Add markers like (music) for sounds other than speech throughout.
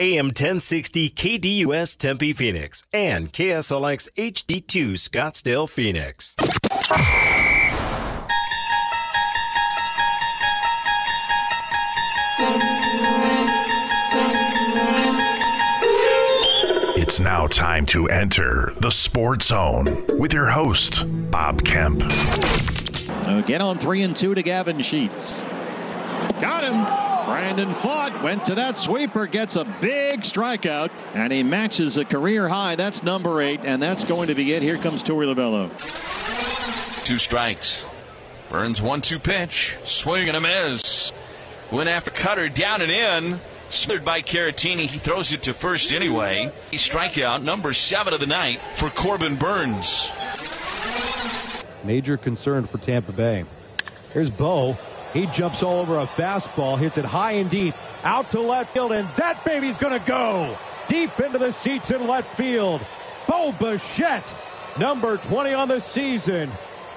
AM 1060 KDUS Tempe Phoenix and KSLX HD2 Scottsdale Phoenix. It's now time to enter the Sports Zone with your host, Bob Kemp. Again on three and two to Gavin Sheets. Got him. Brandon Pfaadt, went to that sweeper, gets a big strikeout, and he matches a career high. That's number eight, and that's going to be it. Here comes Torey Lovullo. Two strikes. Burnes one two pitch. Swing and a miss. Went after Cutter down and in. Smothered by Caratini. He throws it to first anyway. He strikeout number seven of the night for Corbin Burnes. Major concern for Tampa Bay. Here's Bo. He jumps all over a fastball, hits it high and deep, out to left field, and that baby's going to go deep into the seats in left field. Bo Bichette, number 20 on the season.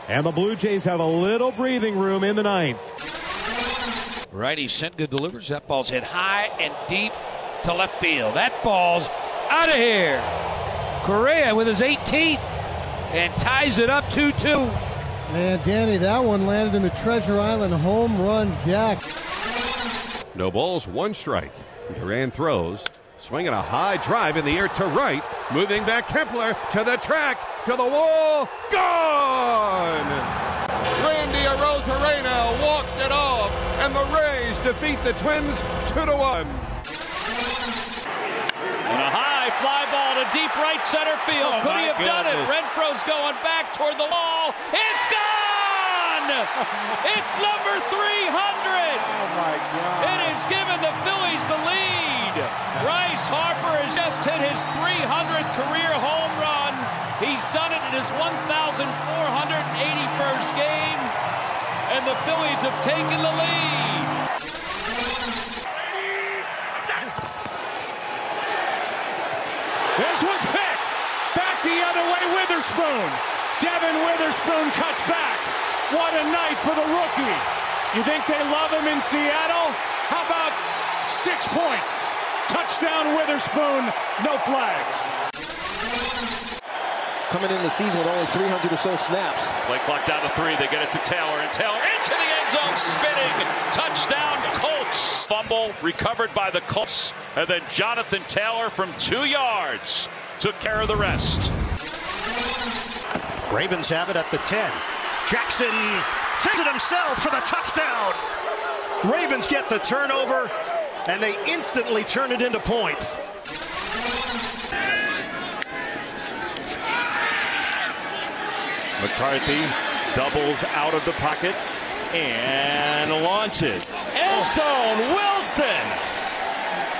And the Blue Jays have a little breathing room in the ninth. Righty sent good delivers. That ball's hit high and deep to left field. That ball's out of here. Correa with his 18th and ties it up 2 2. Man, Danny, that one landed in the Treasure Island home run deck. No balls, one strike. Duran throws, swinging a high drive in the air to right, moving back Kepler to the track, to the wall, gone! Randy Arozarena walks it off, and the Rays defeat the Twins 2 to 1. And a high fly ball to deep right center field. Oh, Could he have my done it? Renfroe's going back toward the wall. It's gone! (laughs) it's number 300! Oh my God. It has given the Phillies the lead. Bryce Harper has just hit his 300th career home run. He's done it in his 1,481st game, and the Phillies have taken the lead. This one's picked. Back the other way, Witherspoon. Devon Witherspoon cuts back. What a night for the rookie. You think they love him in Seattle? How about six points? Touchdown Witherspoon, no flags. Coming in the season with only 300 or so snaps. Play clock down to three. They get it to Taylor, and Taylor into the end zone, spinning. Touchdown, Colts. Fumble recovered by the Colts. And then Jonathan Taylor from two yards took care of the rest. Ravens have it at the 10. Jackson takes it himself for the touchdown. Ravens get the turnover, and they instantly turn it into points. McCarthy doubles out of the pocket and launches. End zone, Wilson.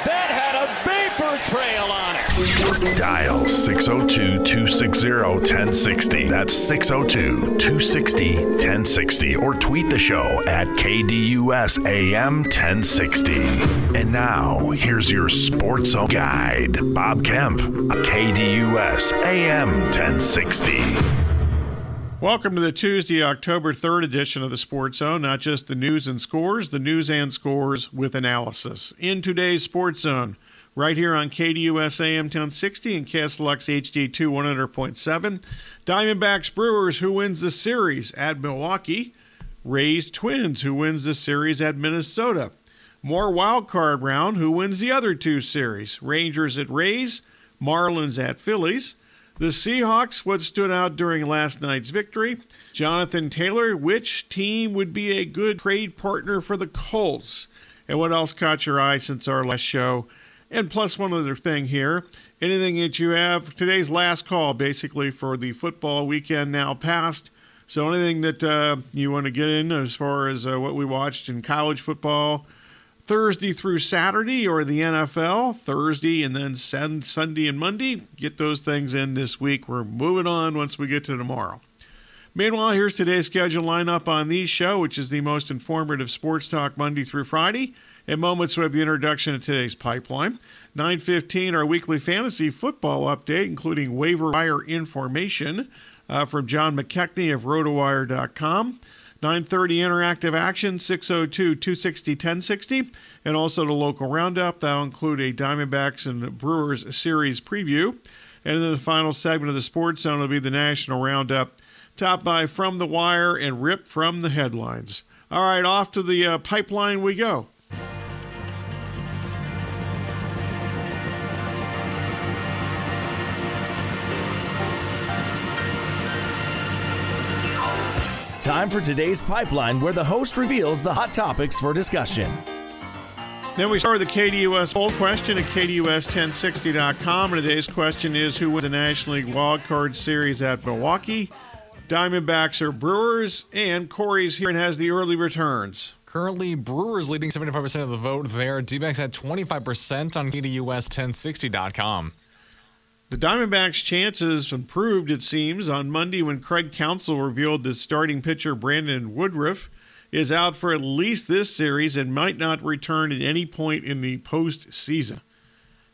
That had a vapor trail on it. Dial 602 260 1060. That's 602 260 1060. Or tweet the show at KDUS AM 1060. And now, here's your Sports guide, Bob Kemp, KDUS AM 1060. Welcome to the Tuesday, October 3rd edition of the Sports Zone. Not just the news and scores, the news and scores with analysis. In today's Sports Zone, right here on KDUS AM 1060 and KSLX HD2 100.7, Diamondbacks Brewers, who wins the series at Milwaukee, Rays Twins, who wins the series at Minnesota. More wild card round, who wins the other two series, Rangers at Rays, Marlins at Phillies. The Seahawks, what stood out during last night's victory. Jonathan Taylor, which team would be a good trade partner for the Colts? And what else caught your eye since our last show? And plus, one other thing here anything that you have, today's last call basically for the football weekend now passed. So, anything that uh, you want to get in as far as uh, what we watched in college football, Thursday through Saturday or the NFL, Thursday and then sun- Sunday and Monday. Get those things in this week. We're moving on once we get to tomorrow. Meanwhile, here's today's schedule lineup on the show, which is the most informative sports talk Monday through Friday. In moments, we have the introduction of today's pipeline. 9.15, our weekly fantasy football update, including waiver wire information uh, from John McKechnie of rotowire.com. 9:30 interactive action 602-260-1060 and also the local roundup that'll include a Diamondbacks and Brewers series preview. And then the final segment of the Sports Zone will be the National Roundup, topped by From the Wire and ripped from the headlines. All right, off to the uh, pipeline we go. Time for today's pipeline, where the host reveals the hot topics for discussion. Then we start with the KDUS poll question at KDUS1060.com. And today's question is Who wins the National League Wild Card Series at Milwaukee? Diamondbacks or Brewers? And Corey's here and has the early returns. Currently, Brewers leading 75% of the vote there. D-backs at 25% on KDUS1060.com. The Diamondbacks' chances improved, it seems, on Monday when Craig Counsell revealed that starting pitcher Brandon Woodruff is out for at least this series and might not return at any point in the postseason.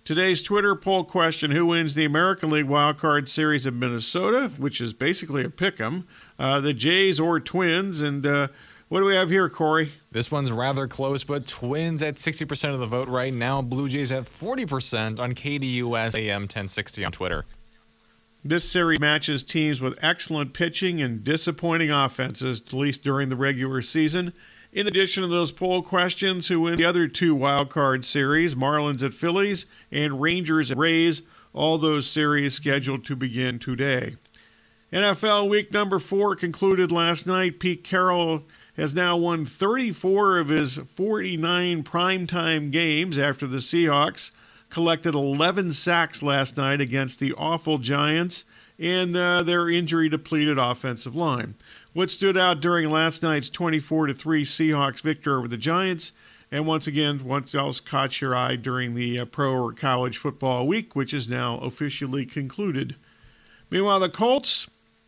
Today's Twitter poll question Who wins the American League Wild Card Series of Minnesota, which is basically a pick 'em, uh, the Jays or Twins? And uh, what do we have here, Corey? This one's rather close, but Twins at 60% of the vote right now. Blue Jays at 40% on KDUS AM 1060 on Twitter. This series matches teams with excellent pitching and disappointing offenses, at least during the regular season. In addition to those poll questions, who win the other two wild card series, Marlins at Phillies and Rangers at Rays, all those series scheduled to begin today. NFL week number four concluded last night. Pete Carroll has now won 34 of his 49 primetime games after the Seahawks collected 11 sacks last night against the awful Giants and uh, their injury depleted offensive line. What stood out during last night's 24 3 Seahawks victory over the Giants, and once again, what else caught your eye during the uh, pro or college football week, which is now officially concluded. Meanwhile, the Colts,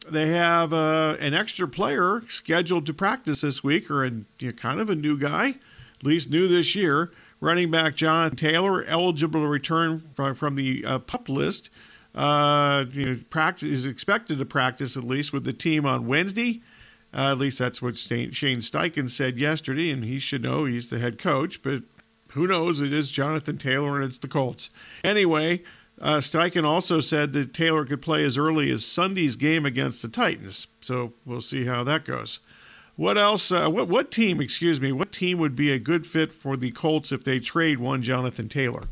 they have uh, an extra player scheduled to practice this week, or a, you know, kind of a new guy, at least new this year. Running back Jonathan Taylor, eligible to return from, from the uh, pup list, uh, you know, practice, is expected to practice at least with the team on Wednesday. Uh, at least that's what Shane Steichen said yesterday, and he should know he's the head coach. But who knows? It is Jonathan Taylor, and it's the Colts. Anyway, uh, Steichen also said that Taylor could play as early as Sunday's game against the Titans. So we'll see how that goes. What else? Uh, what what team? Excuse me. What team would be a good fit for the Colts if they trade one Jonathan Taylor?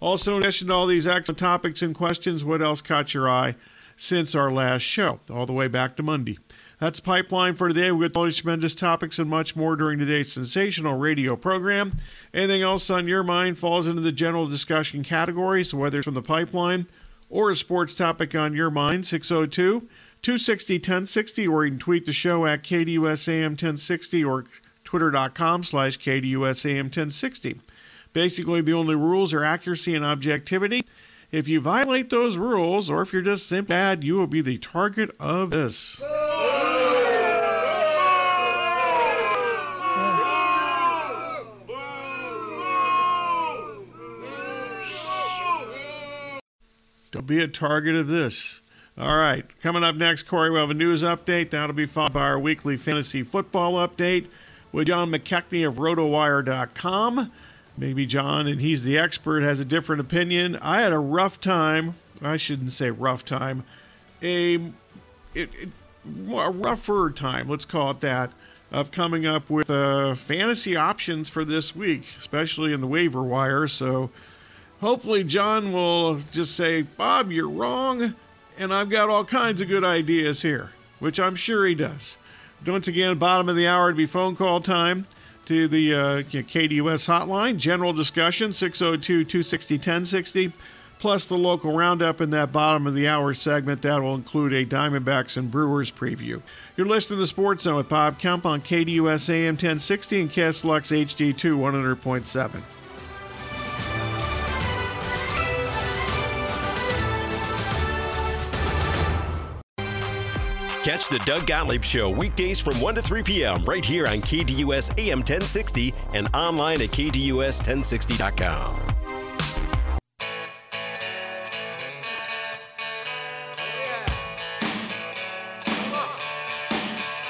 Also, in addition to all these excellent topics and questions, what else caught your eye since our last show, all the way back to Monday? That's Pipeline for today. We've got all these tremendous topics and much more during today's sensational radio program. Anything else on your mind falls into the general discussion category, so whether it's from the Pipeline or a sports topic on your mind, 602 260 1060, or you can tweet the show at KDUSAM 1060 or twitter.com slash KDUSAM 1060. Basically, the only rules are accuracy and objectivity. If you violate those rules, or if you're just simply bad, you will be the target of this. Don't be a target of this. All right, coming up next, Corey, we'll have a news update. That'll be followed by our weekly fantasy football update with John McKechnie of RotoWire.com. Maybe John, and he's the expert, has a different opinion. I had a rough time. I shouldn't say rough time. A, it, it, a rougher time, let's call it that, of coming up with uh, fantasy options for this week, especially in the waiver wire. So hopefully, John will just say, Bob, you're wrong. And I've got all kinds of good ideas here, which I'm sure he does. Once again, bottom of the hour to be phone call time to the uh, KDUS hotline. General discussion 602 260 1060, plus the local roundup in that bottom of the hour segment. That will include a Diamondbacks and Brewers preview. You're listening to Sports Zone with Bob Kemp on KDUS AM 1060 and KSLX HD2 100.7. Catch the Doug Gottlieb Show weekdays from 1 to 3 p.m. right here on KDUS AM 1060 and online at KDUS1060.com.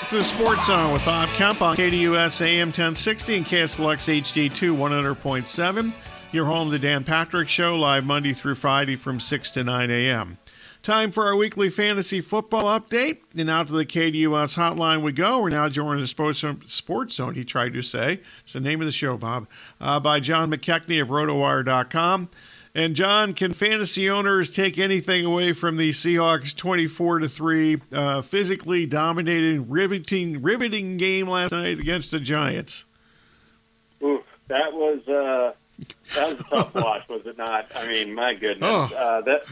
to the Sports Zone with Bob Kemp on KDUS AM 1060 and KSLX HD2 100.7. Your home, the Dan Patrick Show, live Monday through Friday from 6 to 9 a.m. Time for our weekly fantasy football update. And out to the KDUS hotline we go. We're now joined the Sports Zone, Sports Zone he tried to say. It's the name of the show, Bob, uh, by John McKechnie of RotoWire.com. And John, can fantasy owners take anything away from the Seahawks' twenty-four to three uh, physically dominating, riveting, riveting game last night against the Giants? Oof, that was uh, that was a tough watch, was it not? I mean, my goodness, oh. uh, that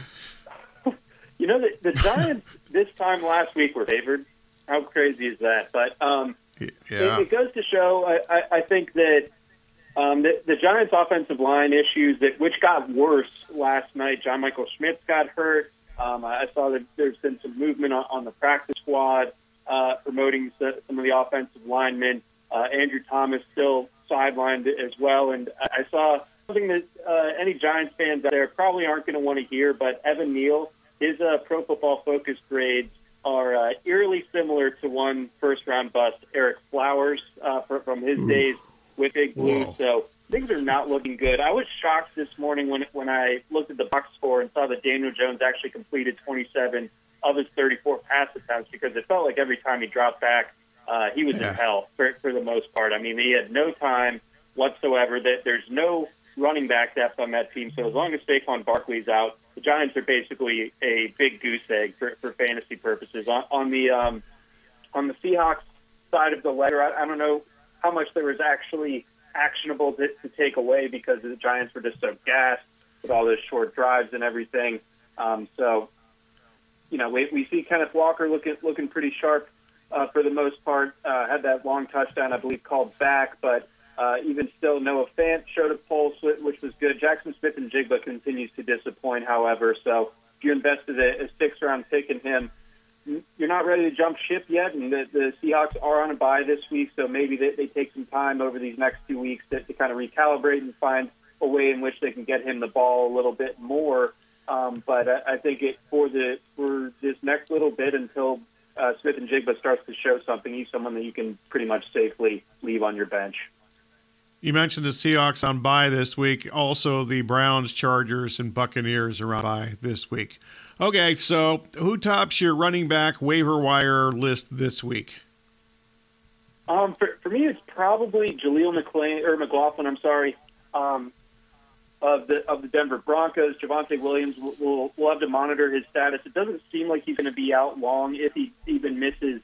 you know the, the Giants (laughs) this time last week were favored. How crazy is that? But um, yeah. it, it goes to show. I, I, I think that um, the, the Giants' offensive line issues that which got worse last night. John Michael Schmitz got hurt. Um, I saw that there's been some movement on, on the practice squad uh, promoting some of the offensive linemen. Uh, Andrew Thomas still sidelined as well, and I saw something that uh, any Giants fans out there probably aren't going to want to hear. But Evan Neal, his uh, Pro Football Focus grades are uh, eerily similar to one first round bust, Ereck Flowers, uh, for, from his Ooh. days with Big Blue. Whoa. So things are not looking good. I was shocked this morning when when I looked at the box score and saw that Daniel Jones actually completed 27 of his 34 pass attempts because it felt like every time he dropped back, uh, he was yeah. in hell for, for the most part. I mean, he had no time whatsoever. That there's no running back depth on that team. So as long as Saquon Barkley's out, the Giants are basically a big goose egg for, for fantasy purposes. On, on the um, on the Seahawks side of the ledger, I, I don't know how much there was actually actionable to, to take away because the Giants were just so gassed with all those short drives and everything. Um, so, you know, we, we see Kenneth Walker looking looking pretty sharp uh, for the most part. Uh, had that long touchdown, I believe, called back, but uh, even still, Noah Fant showed a pulse, which was good. Jaxon Smith-Njigba continues to disappoint, however. So, if you invested a, a six round pick in him, you're not ready to jump ship yet, and the, the Seahawks are on a bye this week, so maybe they, they take some time over these next two weeks to, to kind of recalibrate and find a way in which they can get him the ball a little bit more. Um, but I, I think it for the for this next little bit until uh, Smith-Njigba starts to show something, he's someone that you can pretty much safely leave on your bench. You mentioned the Seahawks on bye this week. Also, the Browns, Chargers, and Buccaneers are on bye this week. Okay, so who tops your running back waiver wire list this week? Um, for, for me, it's probably Jaleel McLean or McLaughlin. I'm sorry, um, of the of the Denver Broncos. Javonte Williams will will we'll have to monitor his status. It doesn't seem like he's going to be out long if he even misses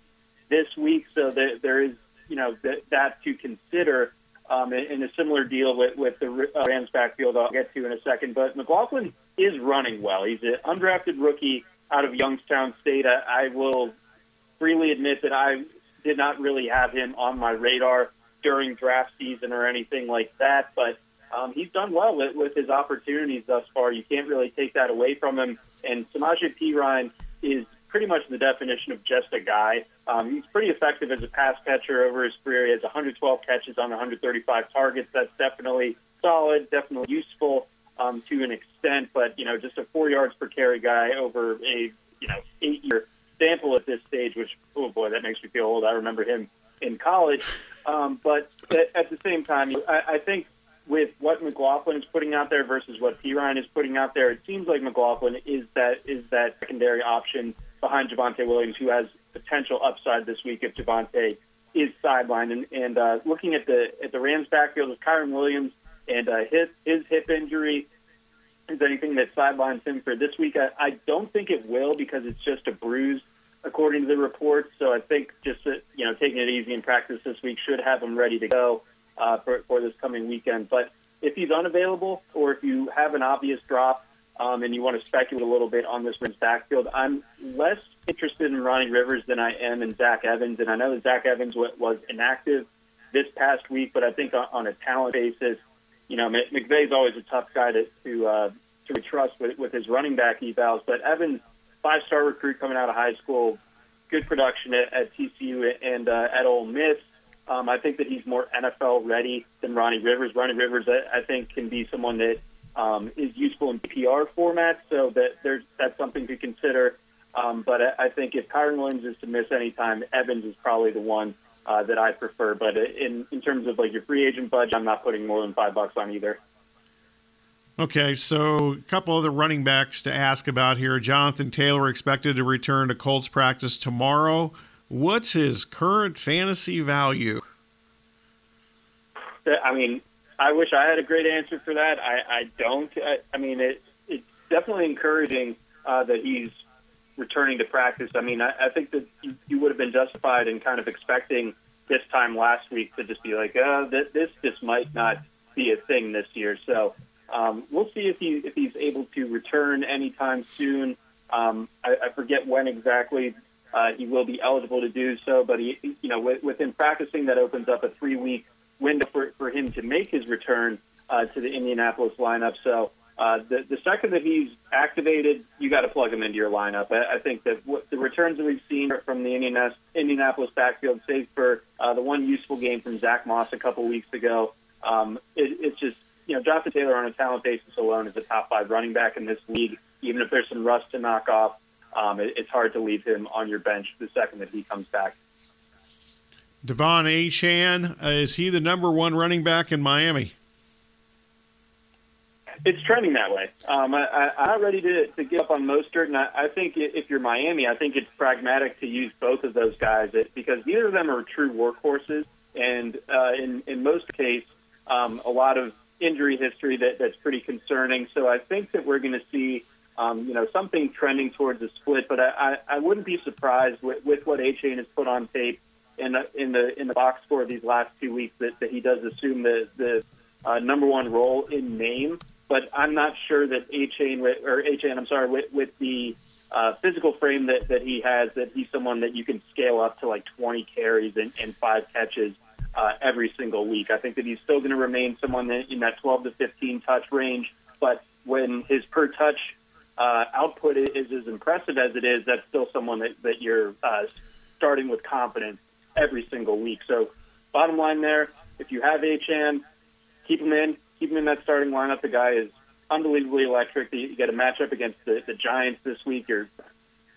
this week. So that there is you know that to consider. Um, in a similar deal with, with the uh, Rams backfield, I'll get to in a second. But McLaughlin is running well. He's an undrafted rookie out of Youngstown State. I, I will freely admit that I did not really have him on my radar during draft season or anything like that, but um, he's done well with, with his opportunities thus far. You can't really take that away from him. And Samaje Perine is pretty much the definition of just a guy. Um, he's pretty effective as a pass catcher over his career. He has 112 catches on 135 targets. That's definitely solid, definitely useful um, to an extent. But you know, just a four yards per carry guy over a you know eight year sample at this stage, which oh boy, that makes me feel old. I remember him in college. Um, but at, at the same time, I, I think with what McLaughlin is putting out there versus what Perine is putting out there, it seems like McLaughlin is that is that secondary option behind Javonte Williams, who has potential upside this week if Javonte is sidelined. And, and uh, looking at the at the Rams backfield with Kyren Williams and uh, his his hip injury is anything that sidelines him for this week. I, I don't think it will because it's just a bruise, according to the reports. So I think just uh, you know taking it easy in practice this week should have him ready to go uh, for for this coming weekend. But if he's unavailable or if you have an obvious drop, um, and you want to speculate a little bit on this Rams backfield, I'm less interested in Ronnie Rivers than I am in Zach Evans. And I know that Zach Evans was inactive this past week, but I think on a talent basis, you know, McVay's always a tough guy to to, uh, to trust with, with his running back evals. But Evans, five star recruit coming out of high school, good production at, at TCU and uh, at Ole Miss. Um, I think that he's more NFL ready than Ronnie Rivers. Ronnie Rivers, I, I think, can be someone that um, is useful in PR formats, so that there's that's something to consider. Um, but I, I think if Kyren Williams is to miss any time, Evans is probably the one uh, that I prefer. But in in terms of like your free agent budget, I'm not putting more than five bucks on either. Okay, so a couple other running backs to ask about here. Jonathan Taylor expected to return to Colts practice tomorrow. What's his current fantasy value? I mean, I wish I had a great answer for that. I, I don't. I, I mean, it, it's definitely encouraging uh, that he's returning to practice. I mean, I, I think that you, you would have been justified in kind of expecting this time last week to just be like, uh, this, this just might not be a thing this year. So um, we'll see if he if he's able to return anytime soon. Um, I, I forget when exactly uh, he will be eligible to do so, but he, you know, within practicing, that opens up a three week window for, for him to make his return uh, to the Indianapolis lineup. So uh, the, the second that he's activated, you got to plug him into your lineup. I, I think that what, the returns that we've seen from the Indianapolis backfield, save for uh, the one useful game from Zach Moss a couple weeks ago, um, it, it's just you know, Jonathan Taylor on a talent basis alone is a top five running back in this league. Even if there's some rust to knock off, um, it, it's hard to leave him on your bench the second that he comes back. De'Von Achane, uh, is he the number one running back in Miami? It's trending that way. Um, I, I, I'm ready to, to give up on Mostert, and I, I think if you're Miami, I think it's pragmatic to use both of those guys because neither of them are true workhorses, and uh, in in most cases, um, a lot of injury history that, that's pretty concerning. So I think that we're going to see, um, you know, something trending towards a split. But I, I, I wouldn't be surprised with, with what Achane has put on tape in the, in the in the box score these last two weeks that, that he does assume the the uh, number one role in name. But I'm not sure that Achane or Achane, I'm sorry, with, with the uh, physical frame that, that he has, that he's someone that you can scale up to like 20 carries and, and five catches uh, every single week. I think that he's still going to remain someone that, in that 12 to 15 touch range. But when his per touch uh, output is as impressive as it is, that's still someone that, that you're uh, starting with confidence every single week. So, bottom line there, if you have Achane, keep him in, keep him in that starting lineup. The guy is unbelievably electric. You get a matchup against the, the Giants this week. You're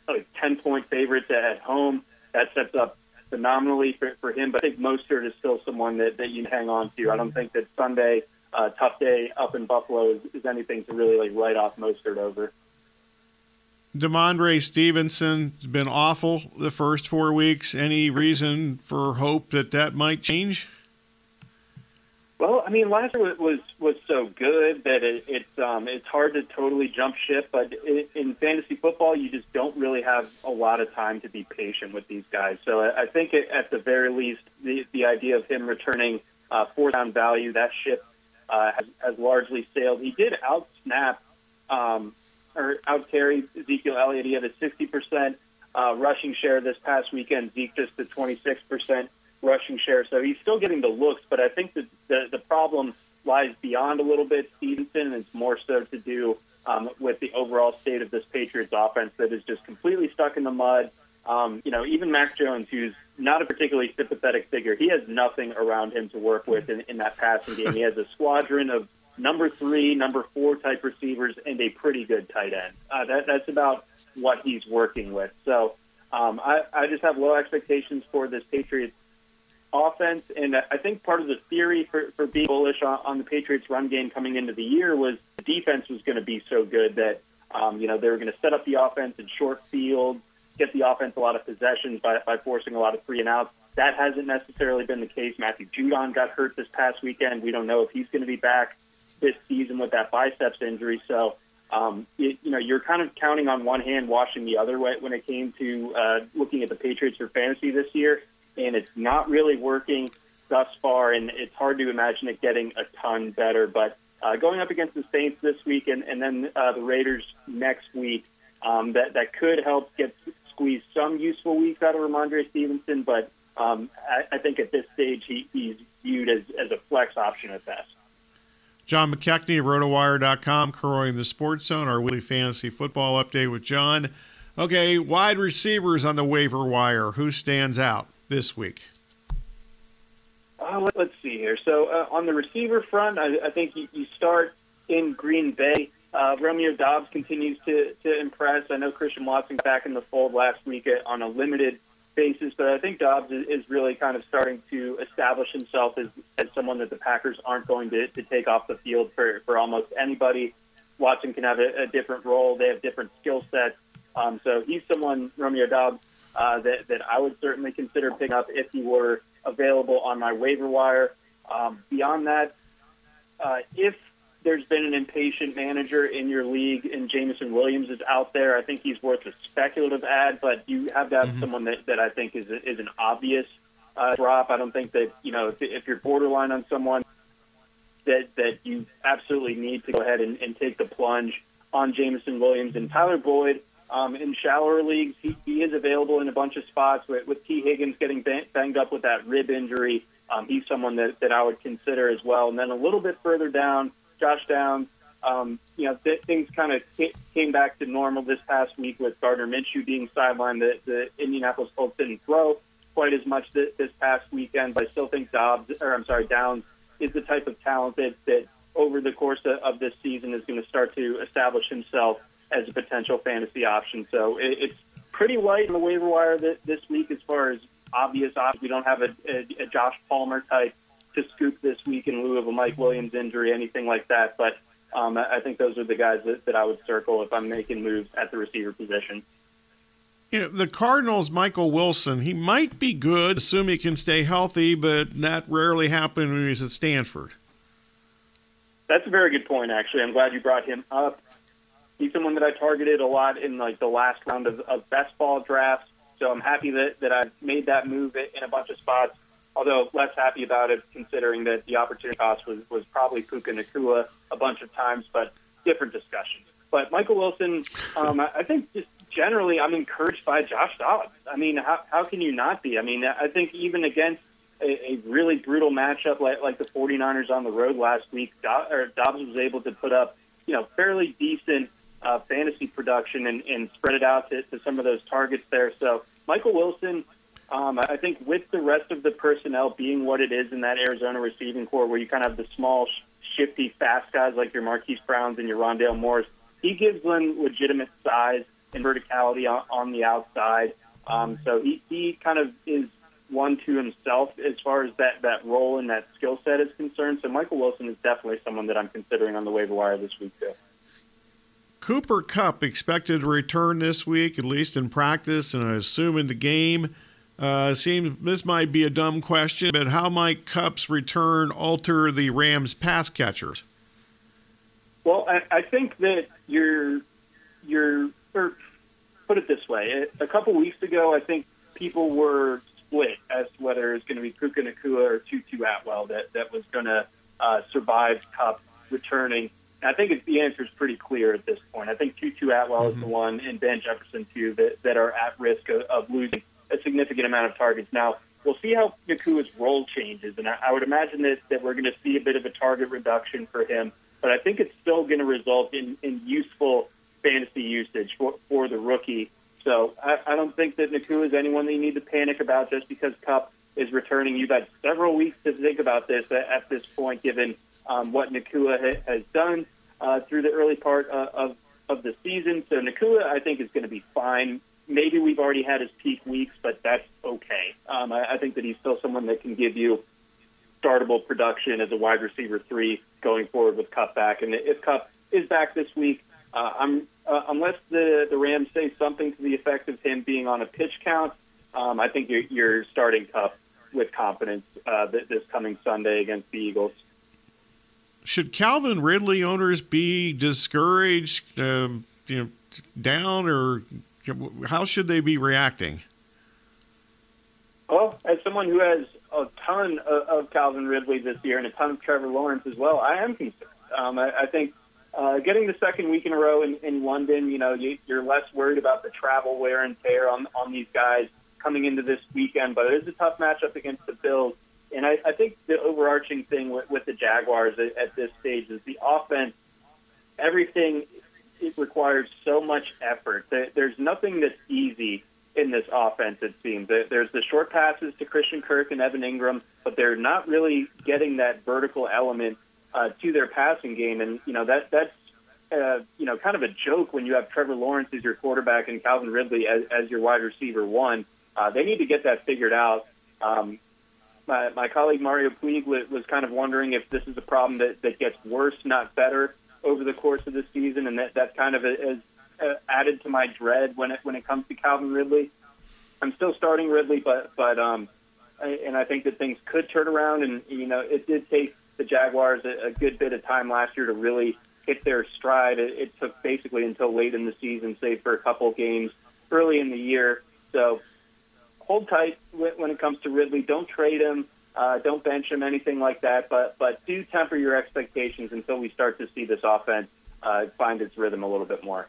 like 10 point favorites at home. That sets up phenomenally for, for him, but I think Mostert is still someone that, that you hang on to. I don't think that Sunday, uh, tough day up in Buffalo, is, is anything to really like write off Mostert over. Rhamondre Stevenson has been awful the first four weeks. Any reason for hope that that might change? Well, I mean, last year was was so good that it, it's um, it's hard to totally jump ship. But in, in fantasy football, you just don't really have a lot of time to be patient with these guys. So I, I think it, at the very least, the the idea of him returning uh, four down value that ship uh, has, has largely sailed. He did out snap um, or out carry Ezekiel Elliott. He had a sixty percent uh, rushing share this past weekend. Zeke just a twenty six percent rushing share. So he's still getting the looks, but I think that the, the problem lies beyond a little bit Stevenson, it's more so to do um, with the overall state of this Patriots offense that is just completely stuck in the mud. Um, you know, even Mac Jones, who's not a particularly sympathetic figure, he has nothing around him to work with in, in that passing game. He has a squadron of number three, number four type receivers, and a pretty good tight end. Uh, that, that's about what he's working with. So um, I, I just have low expectations for this Patriots offense. And I think part of the theory for, for being bullish on, on the Patriots' run game coming into the year was the defense was going to be so good that, um, you know, they were going to set up the offense in short field, get the offense a lot of possessions by, by forcing a lot of three and outs. That hasn't necessarily been the case. Matthew Judon got hurt this past weekend. We don't know if he's going to be back this season with that biceps injury. So, um, it, you know, you're kind of counting on one hand, washing the other way when it came to uh, looking at the Patriots for fantasy this year and it's not really working thus far, and it's hard to imagine it getting a ton better. But uh, going up against the Saints this week and, and then uh, the Raiders next week, um, that, that could help get squeeze some useful weeks out of Rhamondre Stevenson, but um, I, I think at this stage he, he's viewed as, as a flex option at best. John McKechnie of RotoWire.com, curling the Sports Zone, our weekly fantasy football update with John. Okay, wide receivers on the waiver wire. Who stands out? this week? Uh, let, us see here. So uh, on the receiver front, I, I think you, you, start in Green Bay Uh, Romeo Doubs continues to, to impress. I know Christian Watson back in the fold last week on a limited basis, but I think Doubs is, really kind of starting to establish himself as, as someone that the Packers aren't going to, to take off the field for, for almost anybody. Watson can have a, a different role. They have different skill sets. Um, so he's someone, Romeo Doubs, uh, that, that I would certainly consider picking up if he were available on my waiver wire. Um, beyond that, uh, if there's been an impatient manager in your league, and Jameson Williams is out there. I think he's worth a speculative add, but you have to have mm-hmm. someone that, that I think is is an obvious uh, drop. I don't think that you know if, if you're borderline on someone that that you absolutely need to go ahead and, and take the plunge on Jameson Williams and Tyler Boyd. Um, in shallower leagues, he, he is available in a bunch of spots. With, with Tee Higgins getting banged up with that rib injury, um, he's someone that, that I would consider as well. And then a little bit further down, Josh Downs. Um, you know, th- things kind of came back to normal this past week with Gardner Minshew being sidelined. The, the Indianapolis Colts didn't throw quite as much th- this past weekend, but I still think Dobbs, or I'm sorry, Downs is the type of talent that, that over the course of, of this season is going to start to establish himself as a potential fantasy option. So it, it's pretty light on the waiver wire th- this week as far as obvious options. We don't have a, a, a Josh Palmer type to scoop this week in lieu of a Mike Williams injury, anything like that. But um, I think those are the guys that, that I would circle if I'm making moves at the receiver position. You know, the Cardinals, Michael Wilson, he might be good, assume he can stay healthy, but that rarely happened when he was at Stanford. That's a very good point, actually. I'm glad you brought him up. He's someone that I targeted a lot in like the last round of, of best ball drafts. So I'm happy that, that I made that move in a bunch of spots although less happy about it considering that the opportunity cost was, was probably Puka Nacua a bunch of times, but different discussions. But Michael Wilson, um, I think just generally I'm encouraged by Josh Dobbs. I mean, how, how can you not be? I mean, I think even against a, a really brutal matchup like, like the 49ers on the road last week, Dobbs, Dobbs was able to put up, you know, fairly decent uh, fantasy production and, and spread it out to, to some of those targets there. So Michael Wilson, um, I think with the rest of the personnel being what it is in that Arizona receiving corps, where you kind of have the small, shifty, fast guys like your Marquise Browns and your Rondale Moores, he gives them legitimate size and verticality on, on the outside. Um, so he, he kind of is one to himself as far as that, that role and that skill set is concerned. So Michael Wilson is definitely someone that I'm considering on the waiver wire this week, too. Cooper Kupp expected to return this week, at least in practice, and I assume in the game. Uh, seems this might be a dumb question, but how might Kupp's return alter the Rams' pass catchers? Well, I, I think that you're you're or put it this way. A couple weeks ago, I think people were split as to whether it's going to be Puka Nacua or Tutu Atwell that that was going to uh, survive Kupp returning. And I think it's, the answer is pretty clear at this point. I think Tutu Atwell mm-hmm. is the one, and Van Jefferson too, that that are at risk of, of losing a significant amount of targets. Now, we'll see how Nacua's role changes, and I, I would imagine that, that we're going to see a bit of a target reduction for him, but I think it's still going to result in, in useful fantasy usage for, for the rookie. So I, I don't think that Nacua is anyone that you need to panic about just because Kupp is returning. You've had several weeks to think about this at, at this point, given um, what Nacua ha- has done uh, through the early part uh, of, of the season. So Nacua, I think, is going to be fine maybe we've already had his peak weeks, but that's okay. Um, I, I think that he's still someone that can give you startable production as a wide receiver three going forward with Kupp back. And if Kupp is back this week, uh, I'm, uh, unless the, the Rams say something to the effect of him being on a pitch count, um, I think you're, you're starting Kupp with confidence uh, this coming Sunday against the Eagles. Should Calvin Ridley owners be discouraged, um, you know, down or how should they be reacting? Well, as someone who has a ton of, of Calvin Ridley this year and a ton of Trevor Lawrence as well, I am concerned. Um, I, I think uh, getting the second week in a row in, in London, you know, you, you're less worried about the travel wear and tear on, on these guys coming into this weekend, but it is a tough matchup against the Bills. And I, I think the overarching thing with, with the Jaguars at, at this stage is the offense. Everything it requires so much effort. There's nothing that's easy in this offense, it seems. There's the short passes to Christian Kirk and Evan Engram, but they're not really getting that vertical element uh, to their passing game. And, you know, that that's uh, you know, kind of a joke when you have Trevor Lawrence as your quarterback and Calvin Ridley as, as your wide receiver one. Uh, they need to get that figured out. Um, my, my colleague Mario Puig was kind of wondering if this is a problem that, that gets worse, not better, over the course of the season, and that, that kind of is uh, added to my dread when it when it comes to Calvin Ridley. I'm still starting Ridley, but but um, and I think that things could turn around. And you know, it did take the Jaguars a, a good bit of time last year to really hit their stride. It, it took basically until late in the season, save for a couple games early in the year. So hold tight when it comes to Ridley. Don't trade him. Uh, don't bench him, anything like that. But but do temper your expectations until we start to see this offense uh, find its rhythm a little bit more.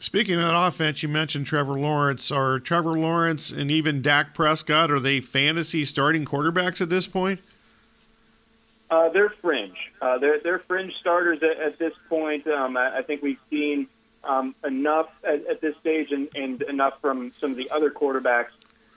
Speaking of that offense, you mentioned Trevor Lawrence. Are Trevor Lawrence and even Dak Prescott are they fantasy starting quarterbacks at this point? Uh, they're fringe. Uh, they're they're fringe starters at, at this point. Um, I, I, think we've seen um, enough at, at, this stage, and, and, enough from some of the other quarterbacks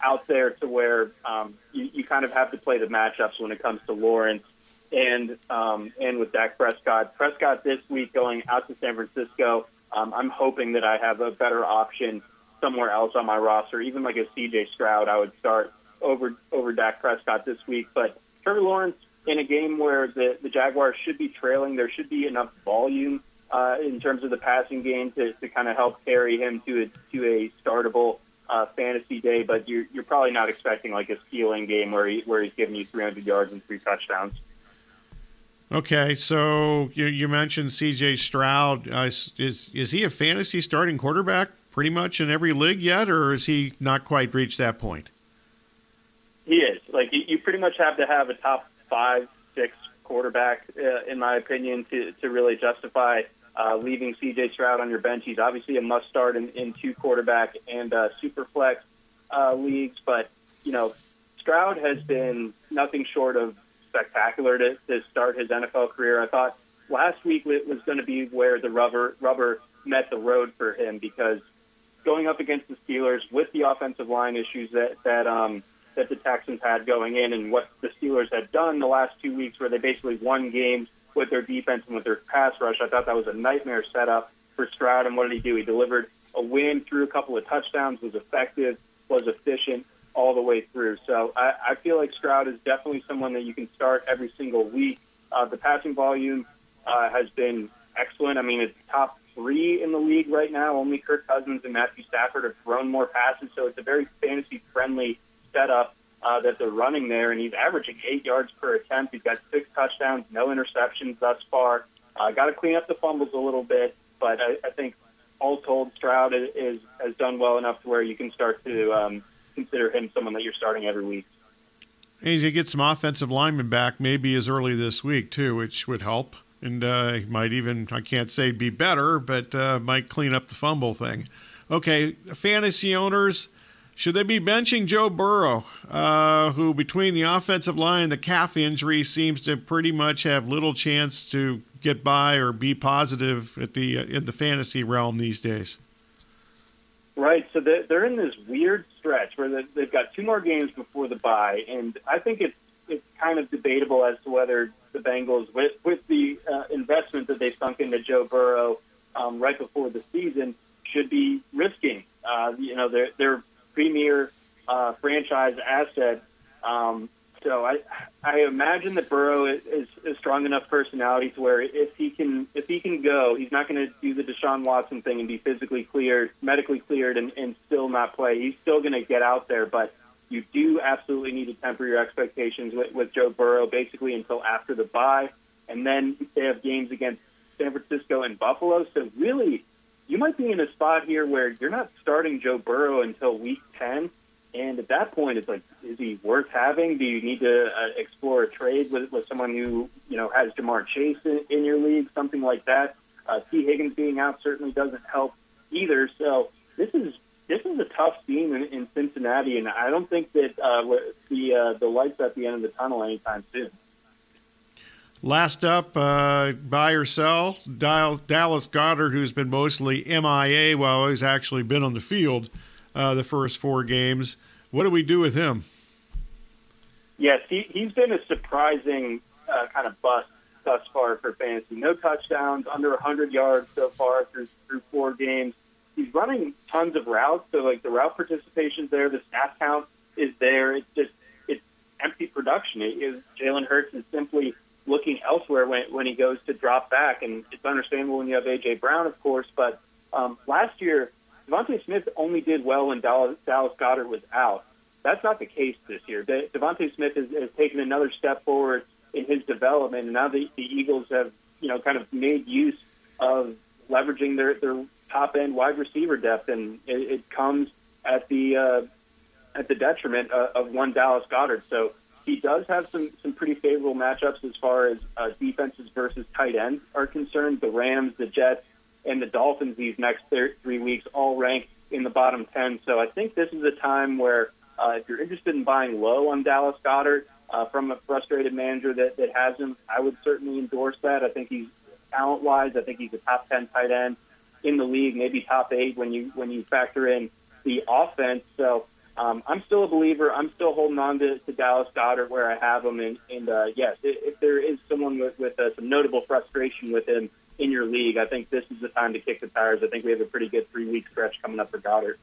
out there to where um, you, you, kind of have to play the matchups when it comes to Lawrence and um, and with Dak Prescott. Prescott this week going out to San Francisco. Um, I'm hoping that I have a better option somewhere else on my roster, even like a CJ Stroud. I would start over over Dak Prescott this week, but Trevor Lawrence in a game where the, the Jaguars should be trailing, there should be enough volume uh, in terms of the passing game to, to kind of help carry him to a, to a startable uh, fantasy day. But you're, you're probably not expecting like a stealing game where he, where he's giving you 300 yards and three touchdowns. Okay, so you, you mentioned C.J. Stroud. Uh, is is he a fantasy starting quarterback pretty much in every league yet, or is he not quite reached that point? He is. Like you, you pretty much have to have a top five, six quarterback, uh, in my opinion, to, to really justify uh, leaving CJ Stroud on your bench. He's obviously a must start in, in two quarterback and uh, super flex uh, leagues, but, you know, Stroud has been nothing short of spectacular to, to start his NFL career. I thought last week was going to be where the rubber rubber met the road for him because going up against the Steelers with the offensive line issues that that um, that the Texans had going in and what the Steelers had done the last two weeks, where they basically won games with their defense and with their pass rush. I thought that was a nightmare setup for Stroud. And what did he do? He delivered a win, threw a couple of touchdowns, was effective, was efficient all the way through. So I, I feel like Stroud is definitely someone that you can start every single week. Uh, the passing volume uh, has been excellent. I mean, it's top three in the league right now. Only Kirk Cousins and Matthew Stafford have thrown more passes, so it's a very fantasy friendly setup uh, that they're running there, and he's averaging eight yards per attempt. He's got six touchdowns, no interceptions thus far. Uh, got to clean up the fumbles a little bit, but I, I think all told, Stroud is, is has done well enough to where you can start to um, consider him someone that you're starting every week. He's to get some offensive linemen back maybe as early this week too, which would help, and uh, might even I can't say be better, but uh, might clean up the fumble thing. Okay, fantasy owners should they be benching Joe Burrow, uh, who between the offensive line and the calf injury seems to pretty much have little chance to get by or be positive at the uh, in the fantasy realm these days? Right. So they're in this weird stretch where they've got two more games before the bye, and I think it's it's kind of debatable as to whether the Bengals, with with the uh, investment that they sunk into Joe Burrow um, right before the season, should be risking. Uh, you know, they're they're premier uh, franchise asset. Um, so I I imagine that Burrow is, is strong enough personality to where if he can if he can go, he's not going to do the Deshaun Watson thing and be physically cleared, medically cleared, and, and still not play. He's still going to get out there, but you do absolutely need to temper your expectations with, with Joe Burrow basically until after the bye, and then they have games against San Francisco and Buffalo. So really, you might be in a spot here where you're not starting Joe Burrow until week 10. And at that point, it's like, is he worth having? Do you need to uh, explore a trade with, with someone who, you know, has Ja'Marr Chase in, in your league, something like that? Uh, Tee Higgins being out certainly doesn't help either. So this is this is a tough scene in, in Cincinnati, and I don't think that uh, the uh, the lights at the end of the tunnel anytime soon. Last up, uh, buy or sell, Dallas Goedert, who's been mostly MIA while he's actually been on the field uh, the first four games. What do we do with him? Yes, he, he's been a surprising uh, kind of bust thus far for fantasy. No touchdowns, under 100 yards so far through through four games. He's running tons of routes, so like the route participation's there, the snap count is there. It's just it's empty production. It is Jalen Hurts is simply looking elsewhere when when he goes to drop back, and it's understandable when you have AJ Brown, of course. But um, last year, DeVonta Smith only did well when Dallas, Dallas Goedert was out. That's not the case this year. De- DeVonta Smith has, has taken another step forward in his development, and now the, the Eagles have you know kind of made use of leveraging their their top end wide receiver depth, and it, it comes at the uh, at the detriment of, of one Dallas Goedert. So he does have some some pretty favorable matchups as far as uh, defenses versus tight ends are concerned. The Rams, the Jets, and the Dolphins these next th- three weeks all rank in the bottom ten. So I think this is a time where uh, if you're interested in buying low on Dallas Goedert uh, from a frustrated manager that, that has him, I would certainly endorse that. I think he's talent wise, I think he's a top ten tight end in the league, maybe top eight when you when you factor in the offense. So um, I'm still a believer. I'm still holding on to, to Dallas Goedert where I have him. And, and uh, yes, if, there is someone with, with uh, some notable frustration with him in your league, I think this is the time to kick the tires. I think we have a pretty good three week stretch coming up for Goedert.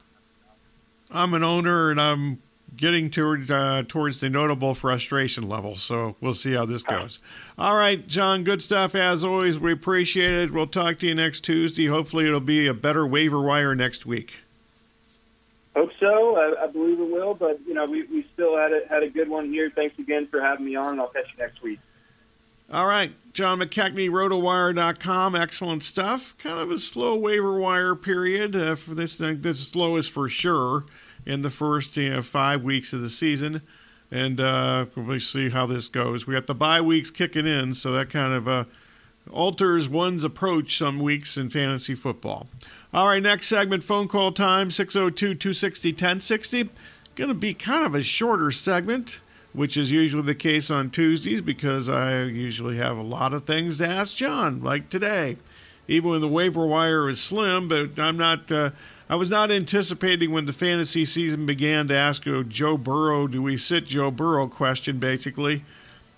I'm an owner and I'm getting uh, towards the notable frustration level. So we'll see how this goes. All right, John, good stuff as always. We appreciate it. We'll talk to you next Tuesday. Hopefully, it'll be a better waiver wire next week. Hope so. I, I believe it will. But you know, we, we still had a, had a good one here. Thanks again for having me on. I'll catch you next week. All right, John McKechnie, rotowire.com. Excellent stuff. Kind of a slow waiver wire period. Uh, for this, the slowest for sure in the first you know, five weeks of the season. And uh, we'll see how this goes. We got the bye weeks kicking in, so that kind of uh, alters one's approach some weeks in fantasy football. All right, next segment phone call time 602 260 1060. Going to be kind of a shorter segment, which is usually the case on Tuesdays because I usually have a lot of things to ask John, like today. Even when the waiver wire is slim, but I'm not. Uh, I was not anticipating when the fantasy season began to ask a Joe Burrow, do we sit Joe Burrow question, basically,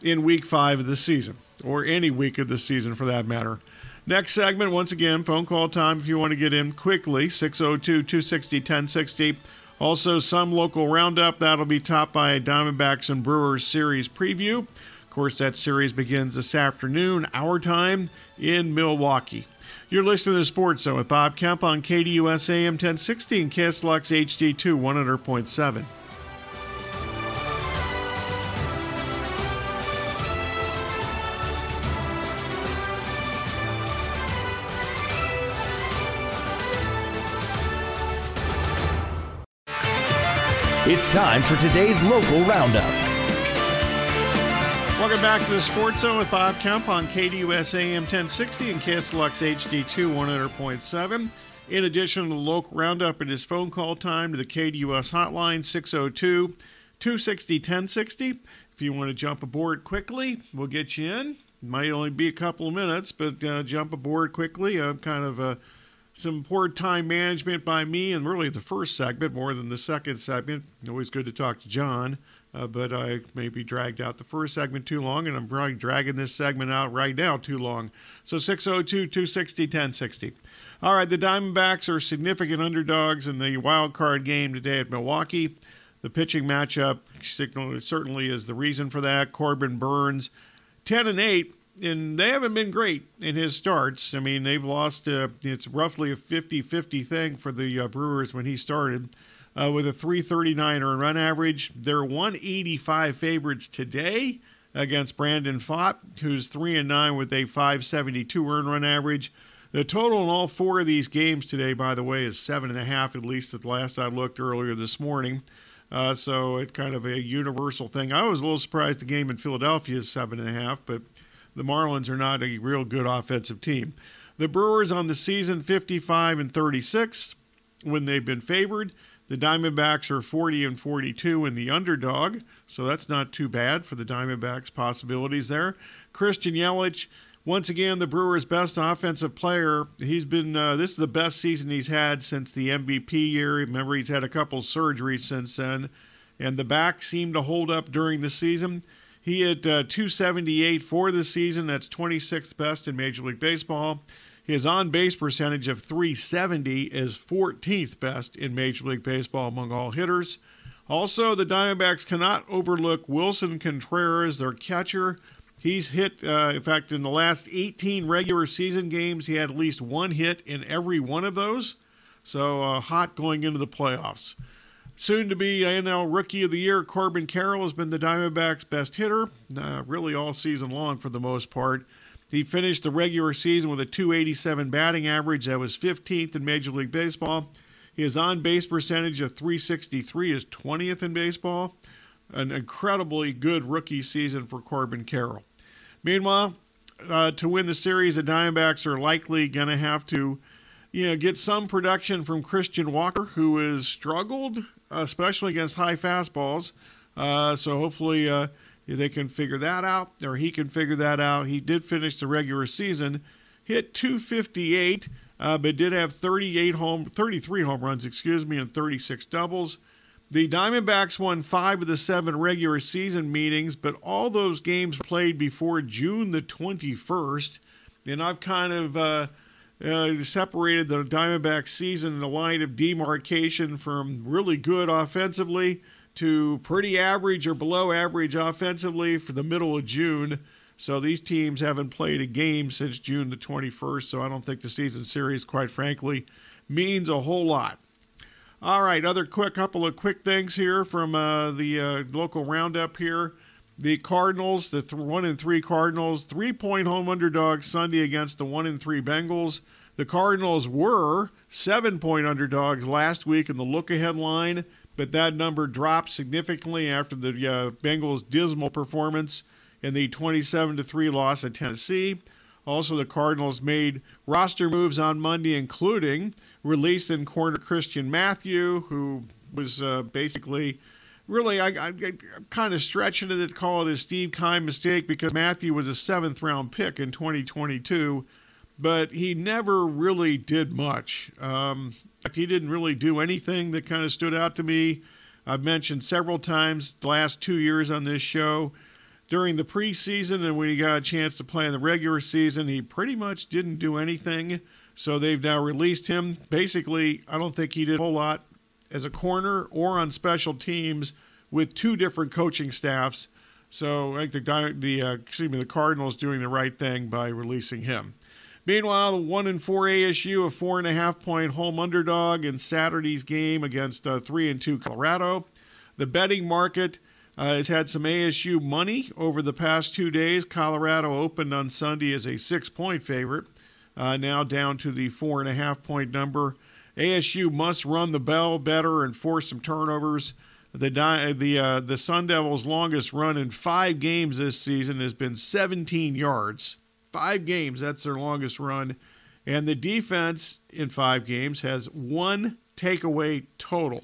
in week five of the season, or any week of the season for that matter. Next segment, once again, phone call time if you want to get in quickly 602 260 1060. Also, some local roundup that'll be topped by a Diamondbacks and Brewers series preview. Of course, that series begins this afternoon, our time in Milwaukee. You're listening to Sports Zone with Bob Kemp on KDUS AM 1060 and KSLX HD2 100.7. It's time for today's local roundup. Welcome back to the Sports Zone with Bob Kemp on KDUS AM 1060 and KSLX HD2 100.7. In addition to the local roundup, it is phone call time to the KDUS hotline 602 260 1060. If you want to jump aboard quickly, we'll get you in. It might only be a couple of minutes, but uh, jump aboard quickly. I'm kind of uh, some poor time management by me, and really the first segment more than the second segment. Always good to talk to John, uh, but I maybe dragged out the first segment too long, and I'm probably dragging this segment out right now too long. So 602 260 1060. All right, the Diamondbacks are significant underdogs in the wild card game today at Milwaukee. The pitching matchup certainly is the reason for that. Corbin Burnes, 10 and 8 and they haven't been great in his starts. I mean, they've lost, uh, it's roughly a 50 50 thing for the uh, Brewers when he started. Uh, with a 339 earned run average. They're 185 favorites today against Brandon Pfaadt, who's 3 and 9 with a 572 earned run average. The total in all four of these games today, by the way, is 7.5, at least at the last I looked earlier this morning. Uh, so it's kind of a universal thing. I was a little surprised the game in Philadelphia is 7.5, but the Marlins are not a real good offensive team. The Brewers on the season 55 and 36 when they've been favored. The Diamondbacks are 40 and 42 in the underdog, so that's not too bad for the Diamondbacks' possibilities there. Christian Yelich, once again, the Brewers' best offensive player. He's been uh, this is the best season he's had since the MVP year. Remember, he's had a couple surgeries since then, and the back seemed to hold up during the season. He hit uh, 278 for the season. That's 26th best in Major League Baseball. His on base percentage of 370 is 14th best in Major League Baseball among all hitters. Also, the Diamondbacks cannot overlook Wilson Contreras, their catcher. He's hit, uh, in fact, in the last 18 regular season games, he had at least one hit in every one of those. So uh, hot going into the playoffs. Soon to be NL Rookie of the Year, Corbin Carroll has been the Diamondbacks' best hitter, uh, really all season long for the most part. He finished the regular season with a 287 batting average. That was 15th in Major League Baseball. His on base percentage of 363 is 20th in baseball. An incredibly good rookie season for Corbin Carroll. Meanwhile, uh, to win the series, the Diamondbacks are likely going to have to, you know, get some production from Christian Walker, who has struggled, especially against high fastballs. Uh, so hopefully uh, they can figure that out, or he can figure that out. He did finish the regular season, hit 258, uh, but did have 38 home, 33 home runs, excuse me, and 36 doubles. The Diamondbacks won five of the seven regular season meetings, but all those games played before June the 21st. And I've kind of uh, separated the Diamondbacks season in the line of demarcation from really good offensively to pretty average or below average offensively for the middle of June. So these teams haven't played a game since June the 21st. So I don't think the season series, quite frankly, means a whole lot. All right, other quick couple of quick things here from uh, the uh, local roundup here. The Cardinals, the th- one and three Cardinals, three point home underdogs Sunday against the one and three Bengals. The Cardinals were seven point underdogs last week in the look ahead line, but that number dropped significantly after the uh, Bengals' dismal performance in the 27 to 3 loss at Tennessee. Also, the Cardinals made roster moves on Monday, including released in corner Christian Matthew, who was uh, basically really, I, I kind of stretching it to call it a Steve Keim mistake because Matthew was a seventh round pick in 2022, but he never really did much. Um, he didn't really do anything that kind of stood out to me. I've mentioned several times the last two years on this show. During the preseason and when he got a chance to play in the regular season, he pretty much didn't do anything. So they've now released him. Basically, I don't think he did a whole lot as a corner or on special teams with two different coaching staffs. So I think the, the uh, excuse me, the Cardinals doing the right thing by releasing him. Meanwhile, the one and four ASU, a four and a half point home underdog in Saturday's game against uh, three and two Colorado. The betting market uh, has had some ASU money over the past two days. Colorado opened on Sunday as a six point favorite uh, now down to the four and a half point number. ASU must run the bell better and force some turnovers. The the uh, the Sun Devils' longest run in five games this season has been 17 yards. Five games, that's their longest run, and the defense in five games has one takeaway total.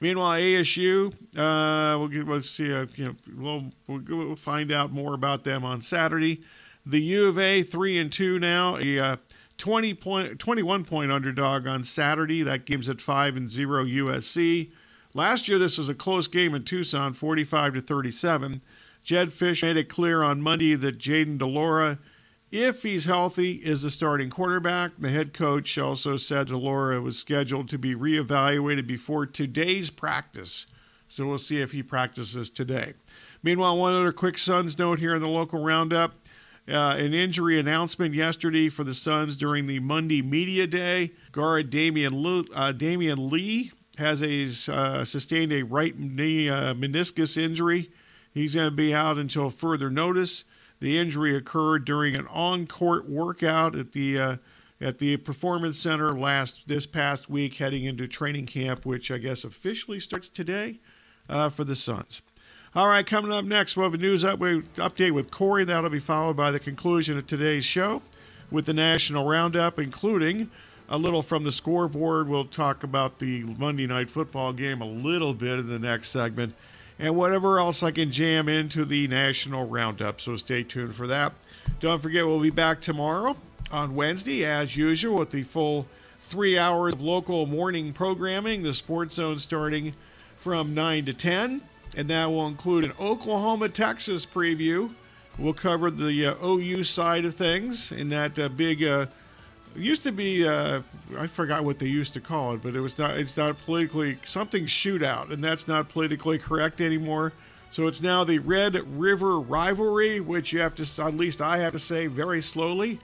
Meanwhile, ASU, uh, we'll, get, let's see, uh, you know, we'll, we'll, find out more about them on Saturday. The U of A three and two now, a uh, 20 point, 21 point underdog on Saturday. That game's at five and zero USC. Last year, this was a close game in Tucson, 45 to 37. Jedd Fisch made it clear on Monday that Jayden de Laura, if he's healthy, is the starting quarterback. The head coach also said Delora was scheduled to be reevaluated before today's practice. So we'll see if he practices today. Meanwhile, one other quick Suns note here in the local roundup. Uh, an injury announcement yesterday for the Suns during the Monday media day. Guard Damian, Lee, uh, Damion Lee has a uh, sustained a right knee uh, meniscus injury. He's going to be out until further notice. The injury occurred during an on-court workout at the uh, at the Performance Center last this past week, heading into training camp, which I guess officially starts today uh, for the Suns. All right, coming up next, we'll have a news update with Corey. That'll be followed by the conclusion of today's show with the National Roundup, including a little from the scoreboard. We'll talk about the Monday Night Football game a little bit in the next segment, and whatever else I can jam into the National Roundup. So stay tuned for that. Don't forget, we'll be back tomorrow on Wednesday, as usual, with the full three hours of local morning programming. The Sports Zone starting from 9 to 10 and that will include an Oklahoma Texas preview. We'll cover the uh, OU side of things in that uh, big. Uh, used to be uh, I forgot what they used to call it, but it was not. It's not politically something shootout, and that's not politically correct anymore. So it's now the Red River rivalry, which you have to at least I have to say very slowly,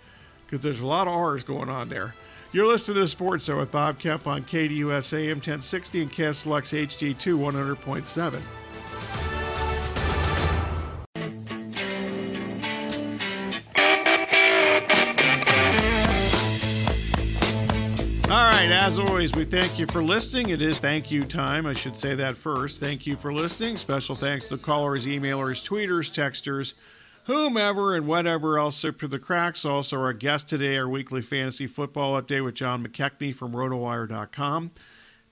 because there's a lot of R's going on there. You're listening to Sports Show with Bob Kemp on KDUS AM 1060 and KSLX HD2 100.7. right, as always, we thank you for listening. It is thank you time. I should say that first. Thank you for listening. Special thanks to callers, emailers, tweeters, texters, whomever, and whatever else slipped through the cracks. Also, our guest today, our weekly fantasy football update with John McKechnie from rotowire.com.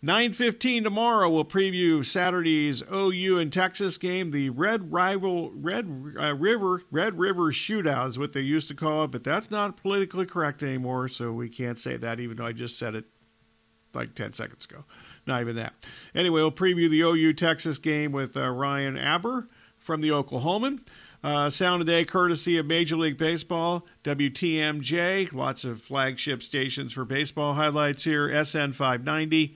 9:15 tomorrow we'll preview Saturday's OU and Texas game, the Red Rival Red uh, River Red River Shootout is what they used to call it, but that's not politically correct anymore, so we can't say that even though I just said it like 10 seconds ago. Not even that. Anyway, we'll preview the OU Texas game with uh, Ryan Aber from the Oklahoman. Uh, sound today, courtesy of Major League Baseball, WTMJ, lots of flagship stations for baseball highlights here, SN 590.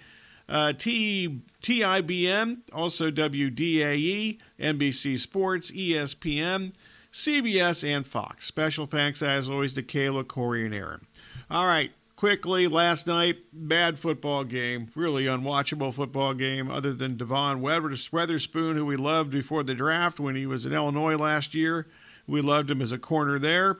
Uh, T, TIBM, also WDAE, NBC Sports, ESPN, CBS, and Fox. Special thanks, as always, to Kayla, Corey, and Aaron. All right, quickly, last night, bad football game, really unwatchable football game, other than Devon Witherspoon, who we loved before the draft when he was in Illinois last year. We loved him as a corner there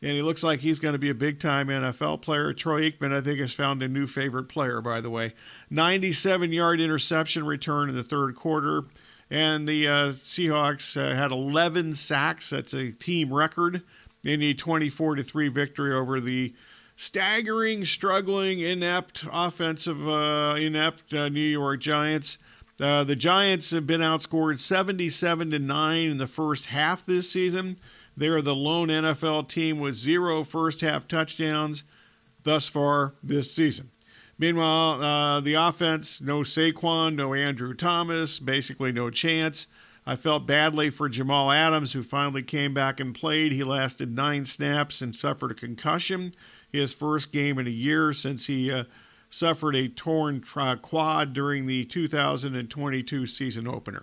and he looks like he's going to be a big time NFL player. Troy Aikman, I think, has found a new favorite player, by the way. 97 yard interception return in the third quarter. And the uh, Seahawks uh, had 11 sacks. That's a team record in a 24 to 3 victory over the staggering, struggling, inept, offensive, uh, inept uh, New York Giants. Uh, the Giants have been outscored 77 to 9 in the first half this season. They are the lone NFL team with zero first half touchdowns thus far this season. Meanwhile, uh, the offense no Saquon, no Andrew Thomas, basically no chance. I felt badly for Jamal Adams, who finally came back and played. He lasted nine snaps and suffered a concussion. His first game in a year since he uh, suffered a torn uh, quad during the 2022 season opener.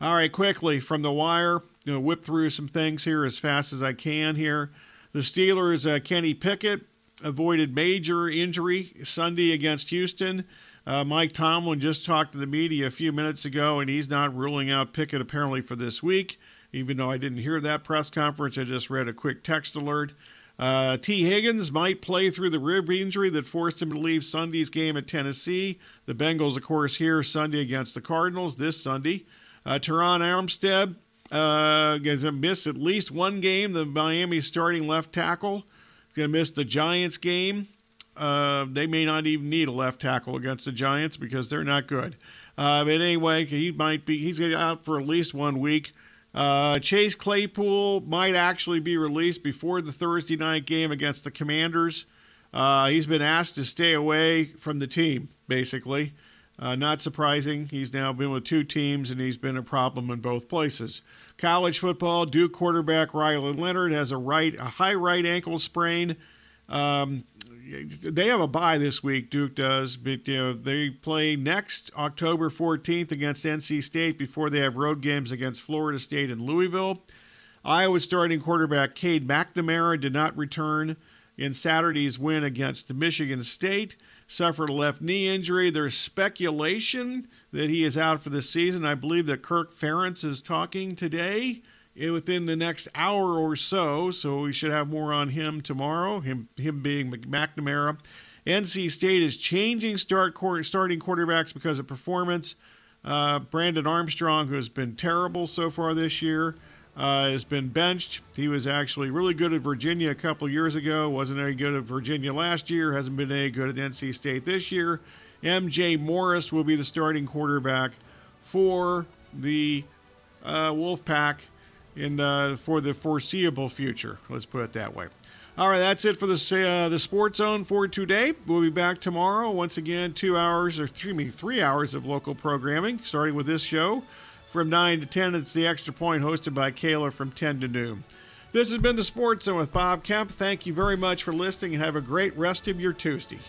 All right, quickly from the wire, you know, whip through some things here as fast as I can here. The Steelers, uh, Kenny Pickett avoided major injury Sunday against Houston. Uh, Mike Tomlin just talked to the media a few minutes ago, and he's not ruling out Pickett apparently for this week. Even though I didn't hear that press conference, I just read a quick text alert. Uh, Tee Higgins might play through the rib injury that forced him to leave Sunday's game at Tennessee. The Bengals, of course, here Sunday against the Cardinals this Sunday. Uh, Terron Armstead uh, going to miss at least one game. The Miami starting left tackle going to miss the Giants game. Uh, they may not even need a left tackle against the Giants because they're not good. Uh, but anyway, he might be. He's out for at least one week. Uh, Chase Claypool might actually be released before the Thursday night game against the Commanders. Uh, he's been asked to stay away from the team, basically. Uh, not surprising. He's now been with two teams and he's been a problem in both places. College football, Duke quarterback Riley Leonard has a right, a high right ankle sprain. Um, they have a bye this week. Duke does, but you know they play next October 14th against NC State before they have road games against Florida State and Louisville. Iowa starting quarterback Cade McNamara did not return in Saturday's win against Michigan State suffered a left knee injury. There's speculation that he is out for the season. I believe that Kirk Ferentz is talking today within the next hour or so, so we should have more on him tomorrow, him, him being McNamara. NC State is changing start starting quarterbacks because of performance. Uh, Brennan Armstrong, who has been terrible so far this year, uh, has been benched. He was actually really good at Virginia a couple years ago. wasn't any good at Virginia last year. Hasn't been any good at NC State this year. MJ Morris will be the starting quarterback for the uh, Wolfpack in uh, for the foreseeable future. Let's put it that way. All right, that's it for the uh, the Sports Zone for today. We'll be back tomorrow. Once again, two hours or three, three hours of local programming, starting with this show From 9 to 10, it's the Extra Point hosted by Kayla from 10 to noon. This has been the Sports Zone with Bob Kemp. Thank you very much for listening and have a great rest of your Tuesday.